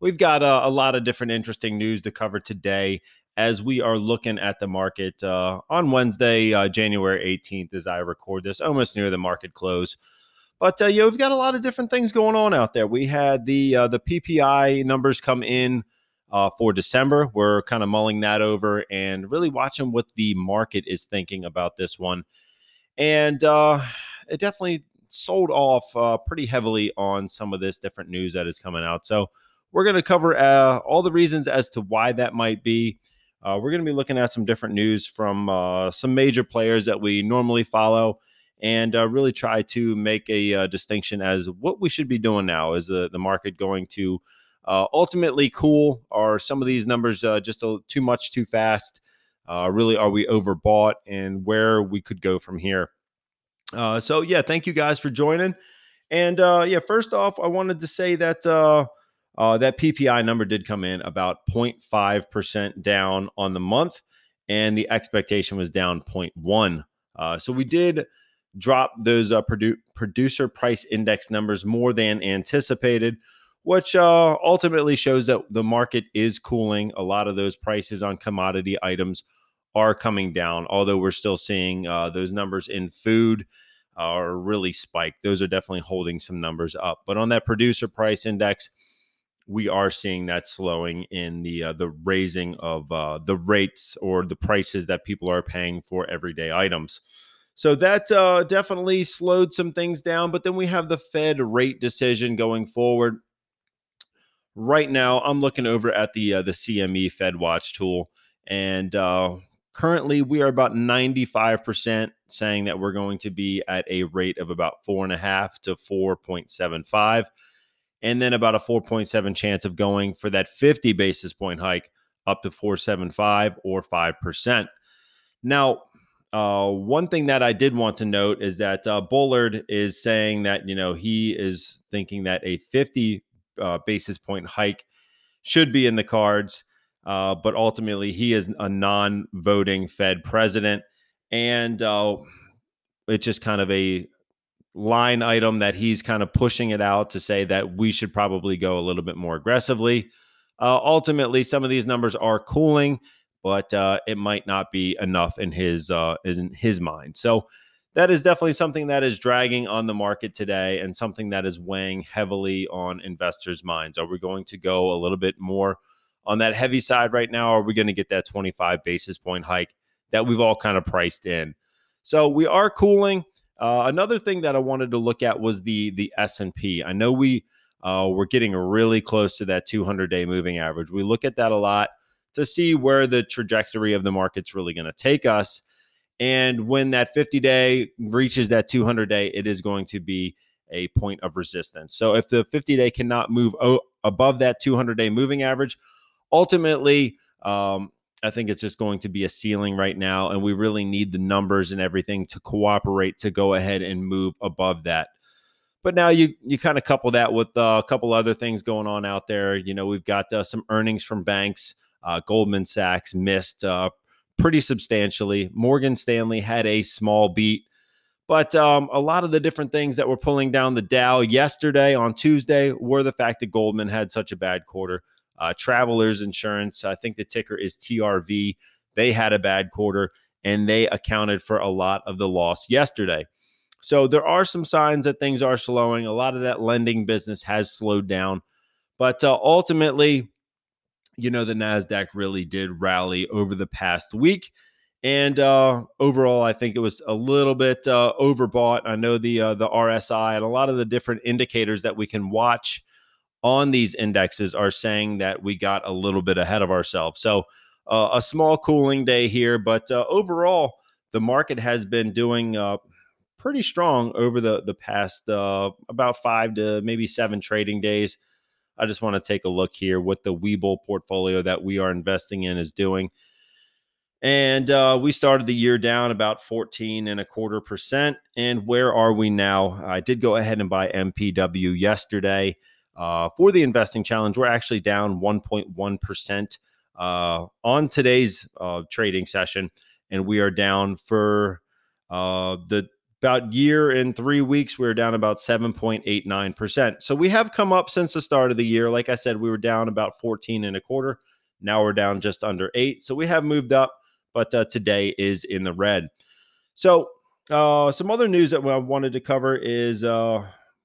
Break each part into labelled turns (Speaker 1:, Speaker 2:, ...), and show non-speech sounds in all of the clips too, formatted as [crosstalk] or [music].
Speaker 1: We've got a, a lot of different interesting news to cover today as we are looking at the market uh, on Wednesday, uh, January 18th, as I record this, almost near the market close. But uh, yeah, we've got a lot of different things going on out there. We had the uh, the PPI numbers come in uh, for December. We're kind of mulling that over and really watching what the market is thinking about this one. And uh, it definitely sold off uh, pretty heavily on some of this different news that is coming out. So we're going to cover uh, all the reasons as to why that might be. Uh, we're going to be looking at some different news from uh, some major players that we normally follow and uh, really try to make a uh, distinction as what we should be doing now. Is the, the market going to uh, ultimately cool? Are some of these numbers just a, too much too fast? really, are we overbought? And where we could go from here? so, yeah, thank you guys for joining. And yeah, first off, I wanted to say that uh, that PPI number did come in about 0.5% down on the month, and the expectation was down 0.1. Uh, so we did drop those uh, produ- producer price index numbers more than anticipated, which uh, ultimately shows that the market is cooling. A lot of those prices on commodity items are coming down, although we're still seeing uh, those numbers in food are really spiked. Those are definitely holding some numbers up. But on that producer price index, we are seeing that slowing in the uh, the raising of uh, the rates or the prices that people are paying for everyday items. So that uh, definitely slowed some things down. But then we have the Fed rate decision going forward. Right now, I'm looking over at the uh, the CME Fed Watch tool, and uh, currently we are about 95% saying that we're going to be at a rate of about four and a half to 4.75 and then about a 4.7 chance of going for that 50 basis point hike up to 475 or 5%. Now, uh, one thing that I did want to note is that uh, Bullard is saying that, you know, he is thinking that a 50 uh, basis point hike should be in the cards. Uh, but ultimately, he is a non voting Fed president. And uh, it's just kind of a line item that he's kind of pushing it out to say that we should probably go a little bit more aggressively. Uh, ultimately, some of these numbers are cooling, but uh, it might not be enough in his uh, in his mind. So that is definitely something that is dragging on the market today, and something that is weighing heavily on investors' minds. Are we going to go a little bit more on that heavy side right now? Are we going to get that 25 basis point hike that we've all kind of priced in? So we are cooling. Uh, another thing that I wanted to look at was the the S and P. I know we uh, we're getting really close to that 200 day moving average. We look at that a lot to see where the trajectory of the market's really going to take us. And when that 50 day reaches that 200 day, it is going to be a point of resistance. So if the 50 day cannot move o- above that 200 day moving average, ultimately um, I think it's just going to be a ceiling right now, and we really need the numbers and everything to cooperate to go ahead and move above that. But now you you kind of couple that with uh, a couple other things going on out there. You know, we've got uh, some earnings from banks. Uh, Goldman Sachs missed uh, pretty substantially. Morgan Stanley had a small beat. But um, a lot of the different things that were pulling down the Dow yesterday on Tuesday were the fact that Goldman had such a bad quarter. Uh, Travelers Insurance, I think the ticker is TRV. They had a bad quarter and they accounted for a lot of the loss yesterday. So there are some signs that things are slowing. A lot of that lending business has slowed down. But uh, ultimately, you know, the NASDAQ really did rally over the past week. And uh, overall, I think it was a little bit uh, overbought. I know the uh, the RSI and a lot of the different indicators that we can watch on these indexes are saying that we got a little bit ahead of ourselves. So, uh, a small cooling day here, but uh, overall, the market has been doing uh, pretty strong over the the past uh, about five to maybe seven trading days. I just want to take a look here what the Webull portfolio that we are investing in is doing. And uh, we started the year down about 14 and a quarter percent. And where are we now? I did go ahead and buy MPW yesterday uh, for the investing challenge. We're actually down 1.1% uh, on today's uh, trading session. And we are down for uh, the about year and three weeks, we were down about 7.89%. So we have come up since the start of the year. Like I said, we were down about 14 and a quarter. Now we're down just under eight. So we have moved up, but uh, today is in the red. So uh, some other news that I wanted to cover is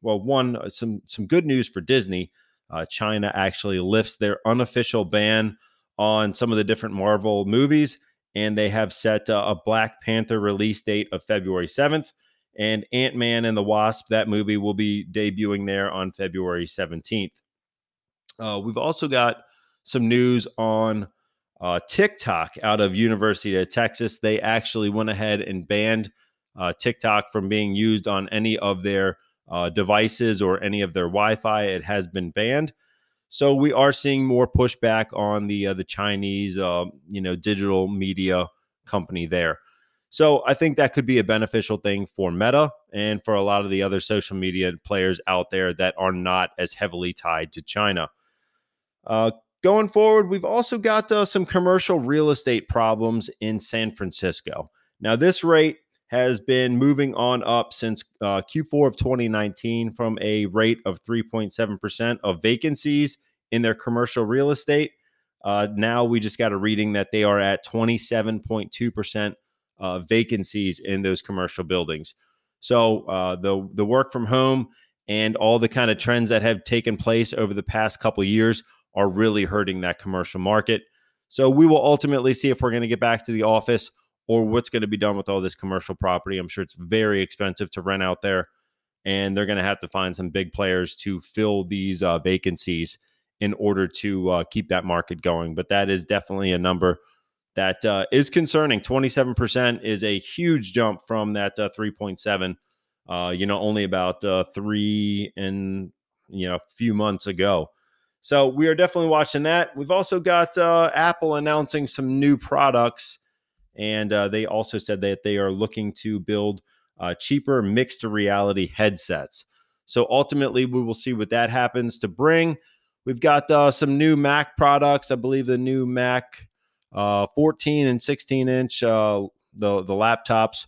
Speaker 1: well, one uh, some some good news for Disney. Uh, China actually lifts their unofficial ban on some of the different Marvel movies, and they have set uh, a Black Panther release date of February 7th and Ant Man and the Wasp. That movie will be debuting there on February 17th. Uh, we've also got some news on uh, TikTok out of University of Texas. They actually went ahead and banned uh, TikTok from being used on any of their uh, devices or any of their Wi-Fi. It has been banned. So we are seeing more pushback on the uh, the Chinese, uh, you know, digital media company there. So I think that could be a beneficial thing for Meta and for a lot of the other social media players out there that are not as heavily tied to China. Uh, going forward, we've also got uh, some commercial real estate problems in San Francisco. Now, this rate has been moving on up since uh, Q4 of 2019 from a rate of 3.7% of vacancies in their commercial real estate. Uh, now we just got a reading that they are at 27.2% uh, vacancies in those commercial buildings. So uh, the the work from home and all the kind of trends that have taken place over the past couple years are really hurting that commercial market. So we will ultimately see if we're going to get back to the office or what's going to be done with all this commercial property. I'm sure it's very expensive to rent out there, and they're going to have to find some big players to fill these uh, vacancies in order to uh, keep that market going. But that is definitely a number that uh, is concerning. 27% is a huge jump from that uh, 3.7, uh, you know, only about uh, three and, you know, a few months ago. So we are definitely watching that. We've also got Apple announcing some new products. And uh, they also said that they are looking to build cheaper mixed reality headsets. So ultimately, we will see what that happens to bring. We've got some new Mac products. I believe the new Mac uh, 14 and 16 inch uh, the the laptops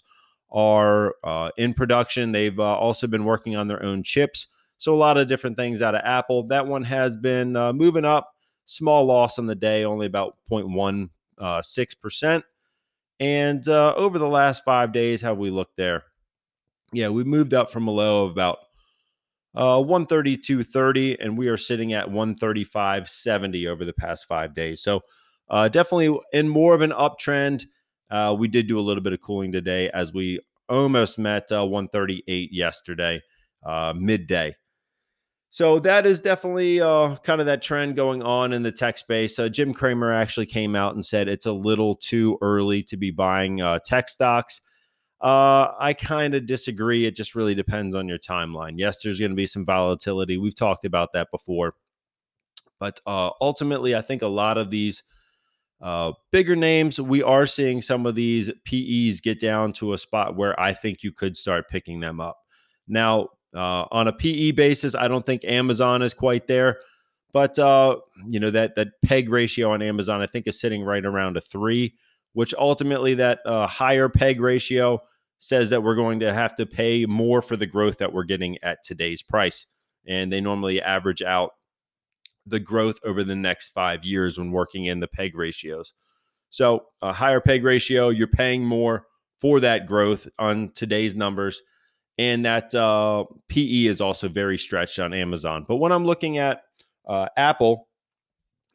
Speaker 1: are uh, in production. They've uh, also been working on their own chips. So a lot of different things out of Apple. That one has been uh, moving up. Small loss on the day, only about 0.16 uh, percent. And over the last five days, how we looked there? Yeah, we moved up from a low of about uh, 132.30, and we are sitting at 135.70 over the past five days. So uh, definitely in more of an uptrend. Uh, we did do a little bit of cooling today as we almost met uh, 138 yesterday, uh, midday. So that is definitely uh, kind of that trend going on in the tech space. Uh, Jim Cramer actually came out and said it's a little too early to be buying uh, tech stocks. Uh, I kind of disagree. It just really depends on your timeline. Yes, there's going to be some volatility. We've talked about that before. But uh, ultimately, I think a lot of these uh, bigger names, we are seeing some of these PEs get down to a spot where I think you could start picking them up. Now, uh, on a PE basis, I don't think Amazon is quite there, but uh, you know that that peg ratio on Amazon, I think, is sitting right around a three, which ultimately that uh, higher peg ratio says that we're going to have to pay more for the growth that we're getting at today's price, and they normally average out the growth over the next five years when working in the peg ratios. So, a higher peg ratio, you're paying more for that growth on today's numbers. And that uh, PE is also very stretched on Amazon. But when I'm looking at uh, Apple,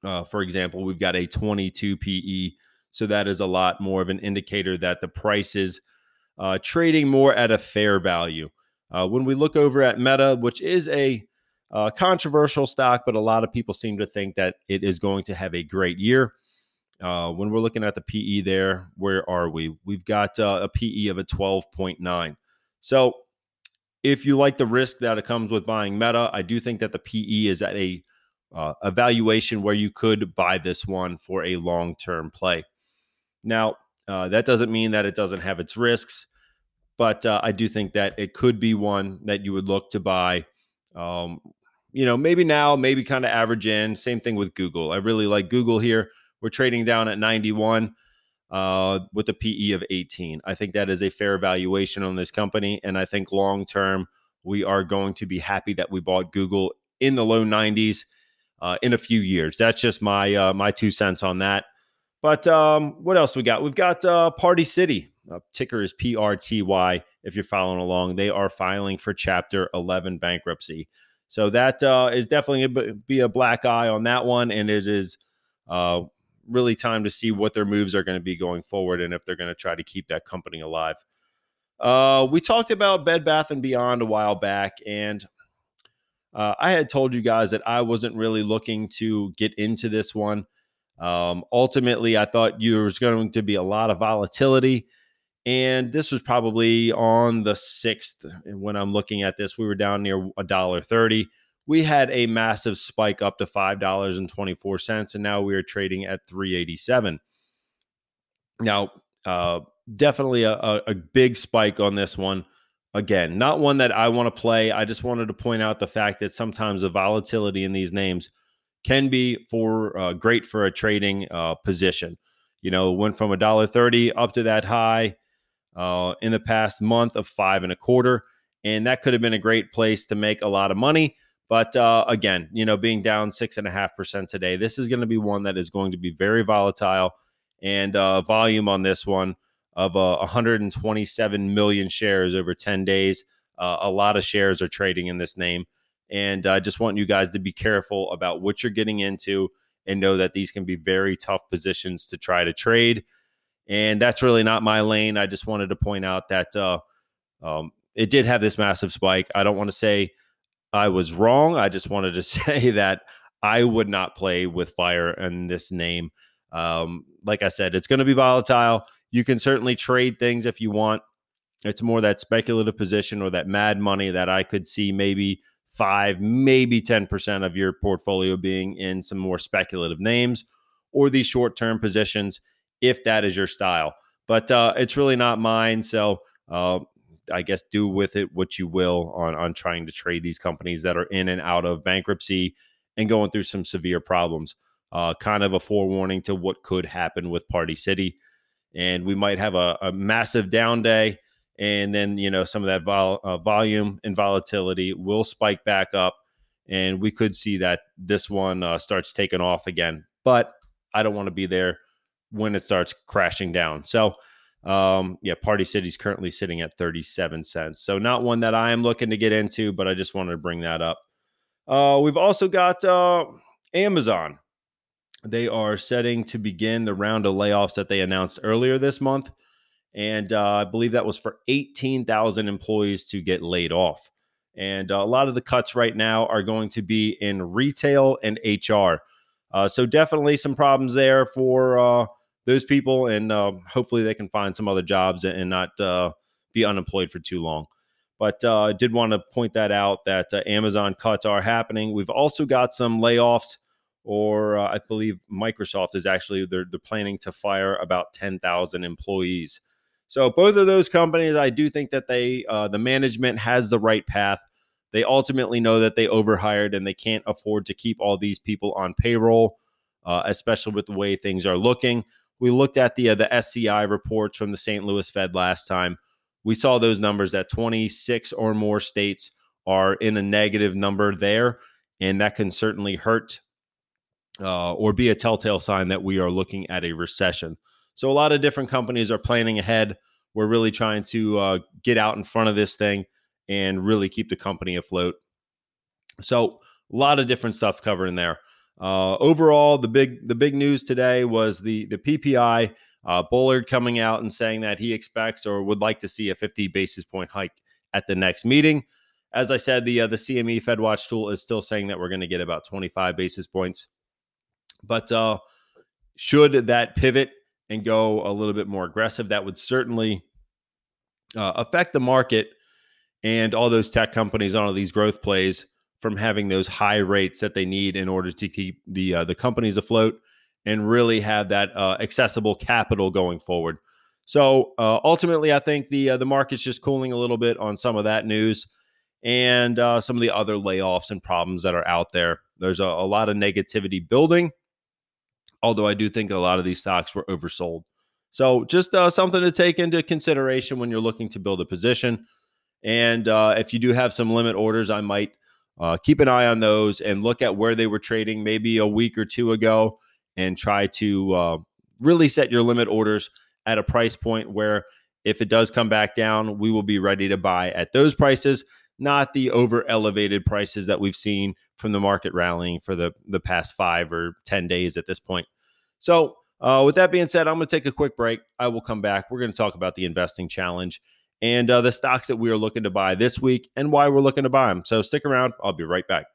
Speaker 1: uh, for example, we've got a 22 PE. So that is a lot more of an indicator that the price is uh, trading more at a fair value. Uh, when we look over at Meta, which is a uh, controversial stock, but a lot of people seem to think that it is going to have a great year. When we're looking at the PE there, where are we? We've got a PE of a 12.9. So if you like the risk that it comes with buying Meta, I do think that the PE is at a uh, a valuation where you could buy this one for a long term play. Now, uh, that doesn't mean that it doesn't have its risks, but uh, I do think that it could be one that you would look to buy. Um, you know, maybe now, maybe kind of average in. Same thing with Google. I really like Google here. We're trading down at 91 uh, with a PE of 18. I think that is a fair valuation on this company. And I think long term, we are going to be happy that we bought Google in the low 90s uh, in a few years. That's just my uh, my two cents on that. But um, what else we got? We've got uh, Party City. Uh, ticker is PRTY. If you're following along, they are filing for Chapter 11 bankruptcy. So that uh, is definitely be a black eye on that one, and it is uh, really time to see what their moves are going to be going forward, and if they're going to try to keep that company alive. Uh, we talked about Bed Bath and Beyond a while back, and uh, I had told you guys that I wasn't really looking to get into this one. Um, ultimately, I thought there was going to be a lot of volatility. And this was probably on the sixth when I'm looking at this. We were down near a dollar thirty. We had a massive spike up to five dollars and now we are trading at three eighty seven. Now, uh, definitely a, a, big spike on this one. Again, not one that I want to play. I just wanted to point out the fact that sometimes the volatility in these names can be for uh, great for a trading uh, position. You know, went from a dollar thirty up to that high uh, in the past month of five and a quarter, and that could have been a great place to make a lot of money. But uh, again, you know, being down six and a half percent today, this is going to be one that is going to be very volatile, and uh, volume on this one of uh, 127 million shares over 10 days. Uh, a lot of shares are trading in this name. And I just want you guys to be careful about what you're getting into and know that these can be very tough positions to try to trade. And that's really not my lane. I just wanted to point out that uh, um, it did have this massive spike. I don't want to say I was wrong. I just wanted to [laughs] say that I would not play with fire in this name. Um, like I said, it's going to be volatile. You can certainly trade things if you want. It's more that speculative position or that mad money that I could see maybe five, maybe 10% of your portfolio being in some more speculative names or these short term positions if that is your style. But uh, it's really not mine. So uh, I guess do with it what you will on, on trying to trade these companies that are in and out of bankruptcy and going through some severe problems. Uh, kind of a forewarning to what could happen with Party City. And we might have a, a massive down day and then you know some of that vol- uh, volume and volatility will spike back up and we could see that this one uh, starts taking off again. But i don't want to be there when it starts crashing down. So um, yeah party city's currently sitting at 37 cents so not one that i am looking to get into but i just wanted to bring that up uh, we've also got uh, amazon they are setting to begin the round of layoffs that they announced earlier this month. And uh, I believe that was for 18,000 employees to get laid off. And uh, a lot of the cuts right now are going to be in retail and HR. Uh, so definitely some problems there for uh, those people. And um, hopefully they can find some other jobs and not uh, be unemployed for too long. But uh, I did want to point that out that Amazon cuts are happening. We've also got some layoffs or uh, I believe Microsoft is actually they're, they're planning to fire about 10,000 employees. So both of those companies, I do think that they uh, the management has the right path. They ultimately know that they overhired and they can't afford to keep all these people on payroll, uh, especially with the way things are looking. We looked at the uh, the SCI reports from the St. Louis Fed last time. We saw those numbers that 26 or more states are in a negative number there, and that can certainly hurt uh, or be a telltale sign that we are looking at a recession. So a lot of different companies are planning ahead. We're really trying to uh, get out in front of this thing and really keep the company afloat. So a lot of different stuff covered in there. Uh, overall, the big the big news today was the the PPI. Uh, Bullard coming out and saying that he expects or would like to see a 50 basis point hike at the next meeting. As I said, the uh, the CME FedWatch tool is still saying that we're going to get about 25 basis points. But uh, should that pivot and go a little bit more aggressive, that would certainly uh, affect the market and all those tech companies, all of these growth plays from having those high rates that they need in order to keep the uh, the companies afloat and really have that uh, accessible capital going forward. So uh, ultimately, I think the uh, the market's just cooling a little bit on some of that news and uh, some of the other layoffs and problems that are out there. There's a, a lot of negativity building, although I do think a lot of these stocks were oversold. So just uh, something to take into consideration when you're looking to build a position. And if you do have some limit orders, I might uh, keep an eye on those and look at where they were trading maybe a week or two ago and try to uh, really set your limit orders at a price point where if it does come back down, we will be ready to buy at those prices, not the over elevated prices that we've seen from the market rallying for the, the past five or 10 days at this point. So, uh, with that being said, I'm going to take a quick break. I will come back. We're going to talk about the investing challenge and uh, the stocks that we are looking to buy this week and why we're looking to buy them. So, stick around. I'll be right back.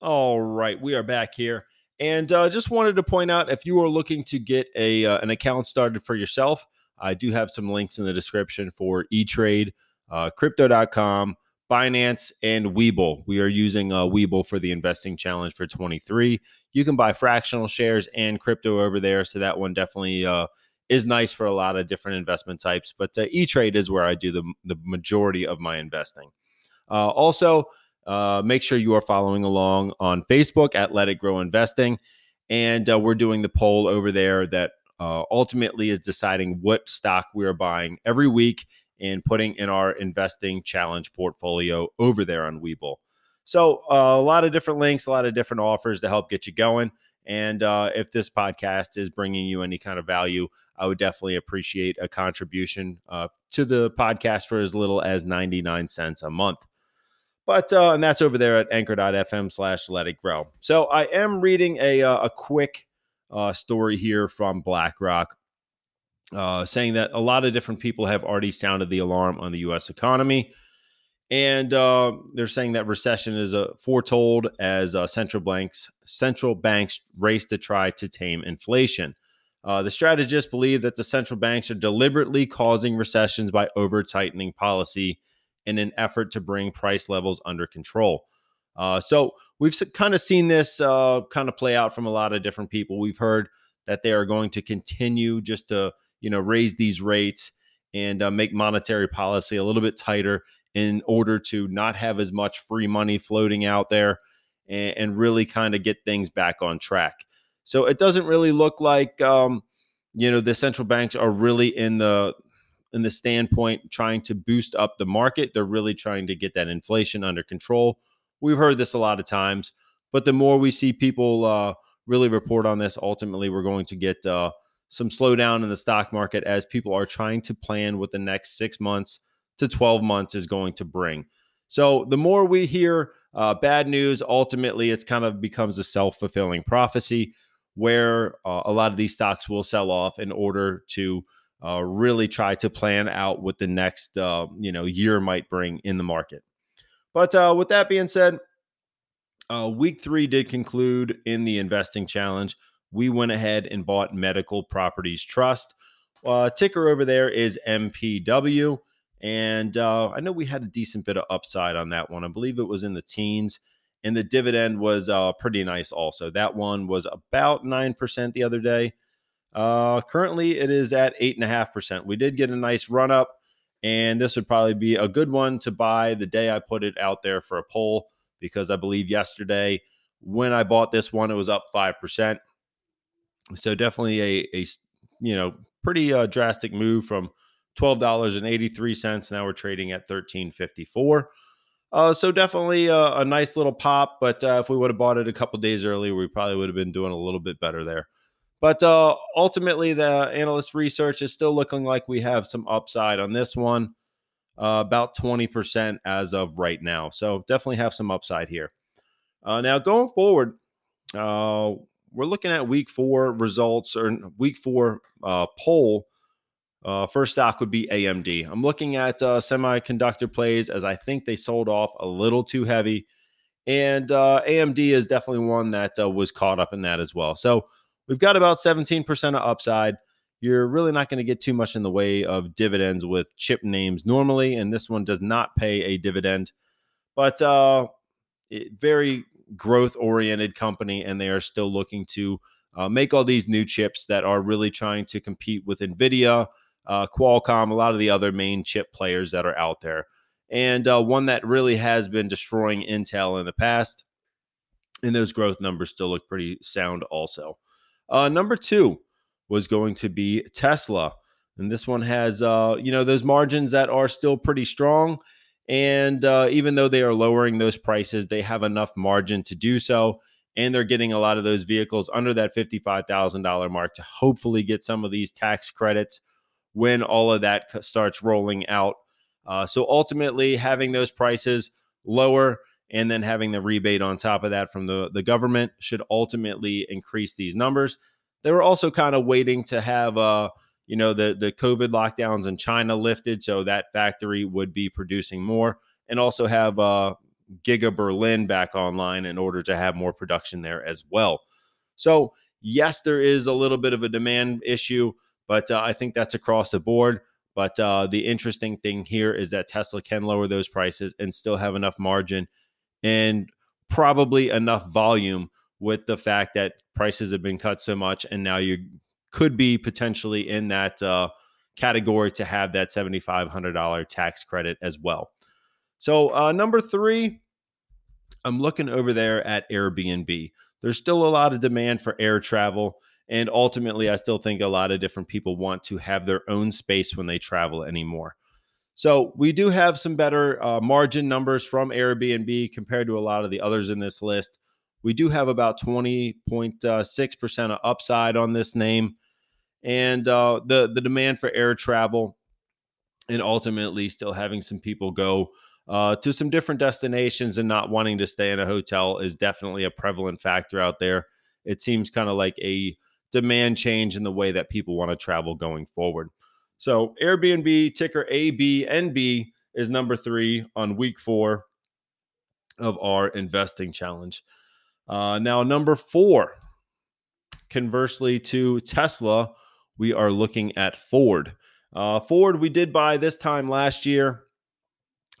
Speaker 1: All right, we are back here. And uh, just wanted to point out if you are looking to get a uh, an account started for yourself, I do have some links in the description for eTrade, uh, Crypto.com, Binance, and Webull. We are using uh, Webull for the investing challenge for 23. You can buy fractional shares and crypto over there, so that one definitely uh, is nice for a lot of different investment types. But uh, eTrade is where I do the the majority of my investing. Uh, also, uh, make sure you are following along on Facebook at Let It Grow Investing. And uh, we're doing the poll over there that uh, ultimately is deciding what stock we are buying every week and putting in our investing challenge portfolio over there on Webull. So, uh, a lot of different links, a lot of different offers to help get you going. And uh, if this podcast is bringing you any kind of value, I would definitely appreciate a contribution uh, to the podcast for as little as 99 cents a month. But uh, and that's over there at anchor.fm slash let it grow. So I am reading a uh, a quick uh, story here from BlackRock, uh, saying that a lot of different people have already sounded the alarm on the U.S. economy, and uh, they're saying that recession is uh, foretold as uh, central banks central banks race to try to tame inflation. Uh, the strategists believe that the central banks are deliberately causing recessions by over tightening policy in an effort to bring price levels under control. Uh, so we've kind of seen this kind of play out from a lot of different people. We've heard that they are going to continue just to you know raise these rates and uh, make monetary policy a little bit tighter in order to not have as much free money floating out there and, and really kind of get things back on track. So it doesn't really look like um, you know the central banks are really in the in the standpoint trying to boost up the market. They're really trying to get that inflation under control. We've heard this a lot of times, but the more we see people uh, really report on this, ultimately we're going to get uh, some slowdown in the stock market as people are trying to plan what the next six months to 12 months is going to bring. So the more we hear uh, bad news, ultimately it's kind of becomes a self fulfilling prophecy where uh, a lot of these stocks will sell off in order to uh, really try to plan out what the next uh, you know year might bring in the market. But uh, with that being said, uh, week three did conclude in the investing challenge. We went ahead and bought Medical Properties Trust. Uh, ticker over there is MPW. And uh, I know we had a decent bit of upside on that one. I believe it was in the teens. And the dividend was pretty nice also. That one was about 9% the other day. Uh, currently, it is at eight and a half percent. We did get a nice run up, and this would probably be a good one to buy the day I put it out there for a poll because I believe yesterday when I bought this one, it was up five percent. So definitely a a you know pretty uh, drastic move from twelve dollars and eighty three cents. Now we're trading at thirteen fifty four. Uh, so definitely a, a, nice little pop, but uh, if we would have bought it a couple days earlier, we probably would have been doing a little bit better there. But uh, ultimately, the analyst research is still looking like we have some upside on this one, uh, about 20% as of right now. So definitely have some upside here. Uh, now, going forward, uh, we're looking at week four results or week four uh, poll. Uh, first stock would be AMD. I'm looking at semiconductor plays as I think they sold off a little too heavy. And AMD is definitely one that was caught up in that as well. So, We've got about 17% of upside. You're really not going to get too much in the way of dividends with chip names normally, and this one does not pay a dividend. But uh, very growth oriented company, and they are still looking to uh, make all these new chips that are really trying to compete with NVIDIA, uh, Qualcomm, a lot of the other main chip players that are out there. And uh, one that really has been destroying Intel in the past. And those growth numbers still look pretty sound, also. Uh, number two was going to be Tesla. And this one has, uh, you know, those margins that are still pretty strong. And uh, even though they are lowering those prices, they have enough margin to do so. And they're getting a lot of those vehicles under that $55,000 mark to hopefully get some of these tax credits when all of that starts rolling out. Uh, so ultimately, having those prices lower and then having the rebate on top of that from the, the government should ultimately increase these numbers. They were also kind of waiting to have uh, you know the the COVID lockdowns in China lifted, so that factory would be producing more, and also have uh, Giga Berlin back online in order to have more production there as well. So yes, there is a little bit of a demand issue, but uh, I think that's across the board. But uh, the interesting thing here is that Tesla can lower those prices and still have enough margin and probably enough volume with the fact that prices have been cut so much and now you could be potentially in that uh, category to have that $7,500 tax credit as well. So, uh, number three, I'm looking over there at Airbnb. There's still a lot of demand for air travel. And ultimately, I still think a lot of different people want to have their own space when they travel anymore. So, we do have some better uh, margin numbers from Airbnb compared to a lot of the others in this list. We do have about 20.6% of upside on this name. And uh, the, the demand for air travel and ultimately still having some people go uh, to some different destinations and not wanting to stay in a hotel is definitely a prevalent factor out there. It seems kind of like a demand change in the way that people want to travel going forward. So Airbnb ticker ABNB is number three on week four of our investing challenge. Uh, now, number four, conversely to Tesla, we are looking at Ford. Uh, Ford, we did buy this time last year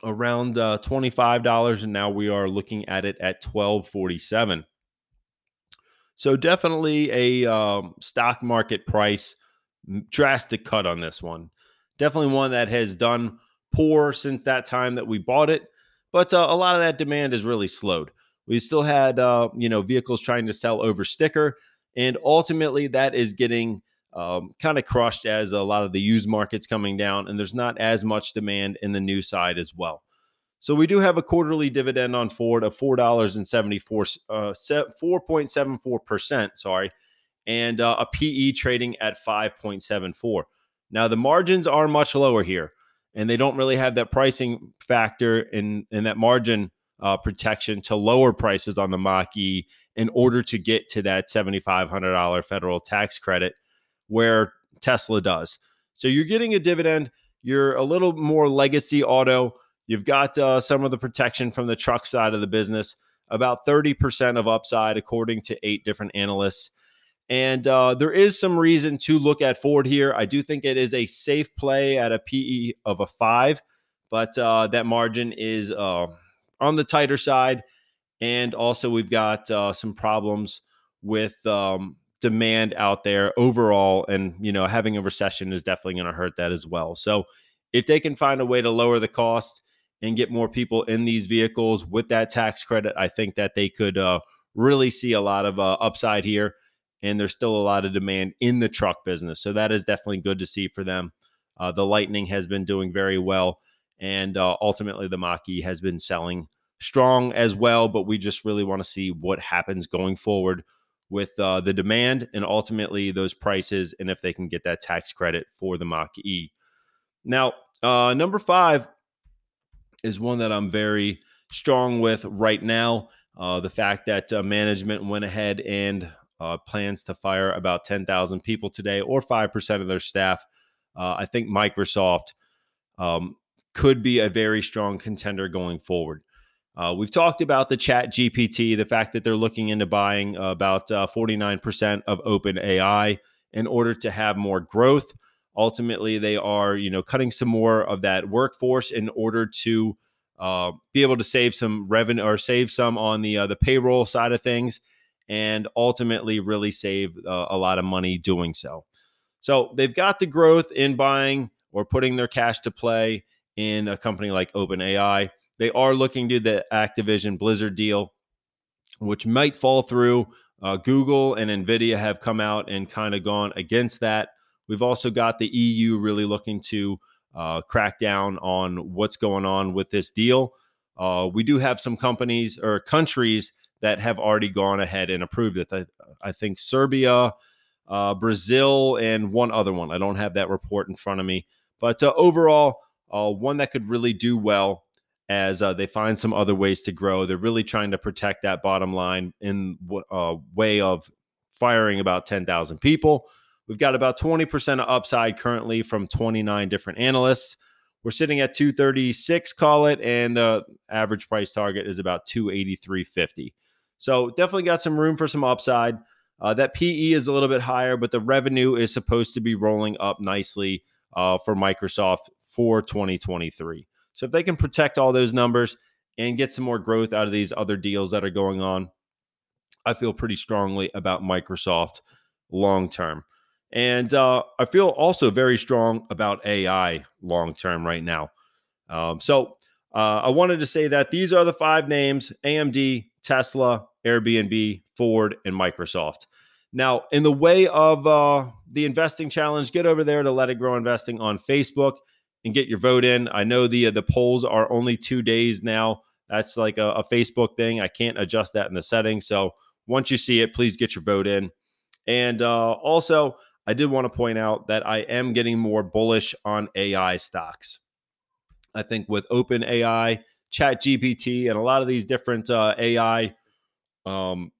Speaker 1: around uh, $25, and now we are looking at it at $12.47. So, definitely a um, stock market price drastic cut on this one. Definitely one that has done poor since that time that we bought it, but uh, a lot of that demand has really slowed. We still had, uh, you know, vehicles trying to sell over sticker, and ultimately that is getting um, kind of crushed as a lot of the used markets coming down, and there's not as much demand in the new side as well. So we do have a quarterly dividend on Ford of four dollars and seventy four, uh, four point seven four percent. Sorry, and uh, a PE trading at five point seven four. Now the margins are much lower here, and they don't really have that pricing factor in in that margin uh, protection to lower prices on the Mach E in order to get to that $7,500 federal tax credit where Tesla does. So you're getting a dividend. You're a little more legacy auto. You've got uh, some of the protection from the truck side of the business, about 30% of upside, according to eight different analysts. And uh, there is some reason to look at Ford here. I do think it is a safe play at a PE of a five, but uh, that margin is uh, on the tighter side. And also, we've got uh, some problems with um, demand out there overall. And, you know, having a recession is definitely going to hurt that as well. So, if they can find a way to lower the cost and get more people in these vehicles with that tax credit, I think that they could uh, really see a lot of uh, upside here. And there's still a lot of demand in the truck business. So, that is definitely good to see for them. Uh, the Lightning has been doing very well and uh, ultimately the Mach-E has been selling strong as well. But we just really want to see what happens going forward with uh, the demand and ultimately those prices, and if they can get that tax credit for the Mach-E. Now, uh, number five is one that I'm very strong with right now. Uh, the fact that uh, management went ahead and uh, plans to fire about 10,000 people today, or 5% of their staff. Uh, I think Microsoft um, could be a very strong contender going forward. Uh, we've talked about the chat GPT, the fact that they're looking into buying about uh, 49% of open AI in order to have more growth. Ultimately, they are, you know, cutting some more of that workforce in order to uh, be able to save some revenue or save some on the uh, the payroll side of things, and ultimately really save uh, a lot of money doing so. So they've got the growth in buying or putting their cash to play in a company like OpenAI. They are looking to the Activision Blizzard deal, which might fall through. Uh, Google and Nvidia have come out and kind of gone against that. We've also got the EU really looking to uh, crack down on what's going on with this deal. Uh, we do have some companies or countries that have already gone ahead and approved it. I, I think Serbia, uh, Brazil, and one other one. I don't have that report in front of me. But uh, overall, uh, one that could really do well as uh, they find some other ways to grow. They're really trying to protect that bottom line in a uh, way of firing about 10,000 people. We've got about 20% of upside currently from 29 different analysts. We're sitting at 236, call it, and the average price target is about 283.50. So definitely got some room for some upside. Uh, that PE is a little bit higher, but the revenue is supposed to be rolling up nicely uh, for Microsoft for 2023. So if they can protect all those numbers and get some more growth out of these other deals that are going on, I feel pretty strongly about Microsoft long term. And uh, I feel also very strong about AI long term right now. Um, so uh, I wanted to say that these are the five names AMD, Tesla, Airbnb, Ford, and Microsoft. Now, in the way of uh, the investing challenge, get over there to Let It Grow Investing on Facebook and get your vote in. I know the uh, the polls are only two days now. That's like a, a Facebook thing. I can't adjust that in the settings. So once you see it, please get your vote in. And uh, also, I did want to point out that I am getting more bullish on AI stocks. I think with OpenAI, ChatGPT, and a lot of these different uh, AI um,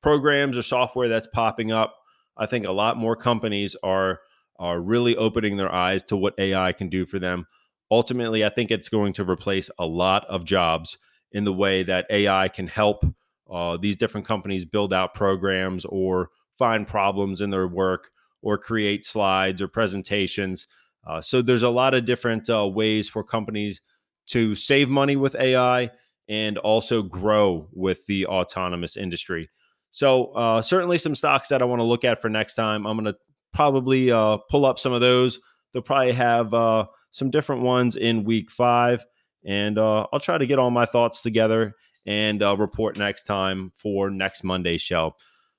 Speaker 1: programs or software that's popping up, I think a lot more companies are are really opening their eyes to what AI can do for them. Ultimately, I think it's going to replace a lot of jobs in the way that AI can help uh, these different companies build out programs or find problems in their work or create slides or presentations. Uh, so there's a lot of different uh, ways for companies to save money with AI and also grow with the autonomous industry. So uh, certainly some stocks that I want to look at for next time. I'm going to probably uh, pull up some of those. They'll probably have uh, some different ones in week five, and uh, I'll try to get all my thoughts together and report next time for next Monday's show.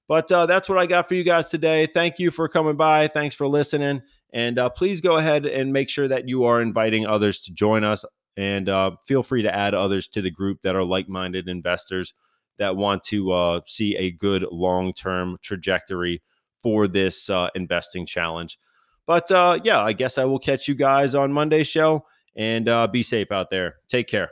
Speaker 1: But uh, that's what I got for you guys today. Thank you for coming by. Thanks for listening. And uh, please go ahead and make sure that you are inviting others to join us. And uh, feel free to add others to the group that are like minded investors that want to uh, see a good long term trajectory for this uh, investing challenge. But uh, yeah, I guess I will catch you guys on Monday's show and be safe out there. Take care.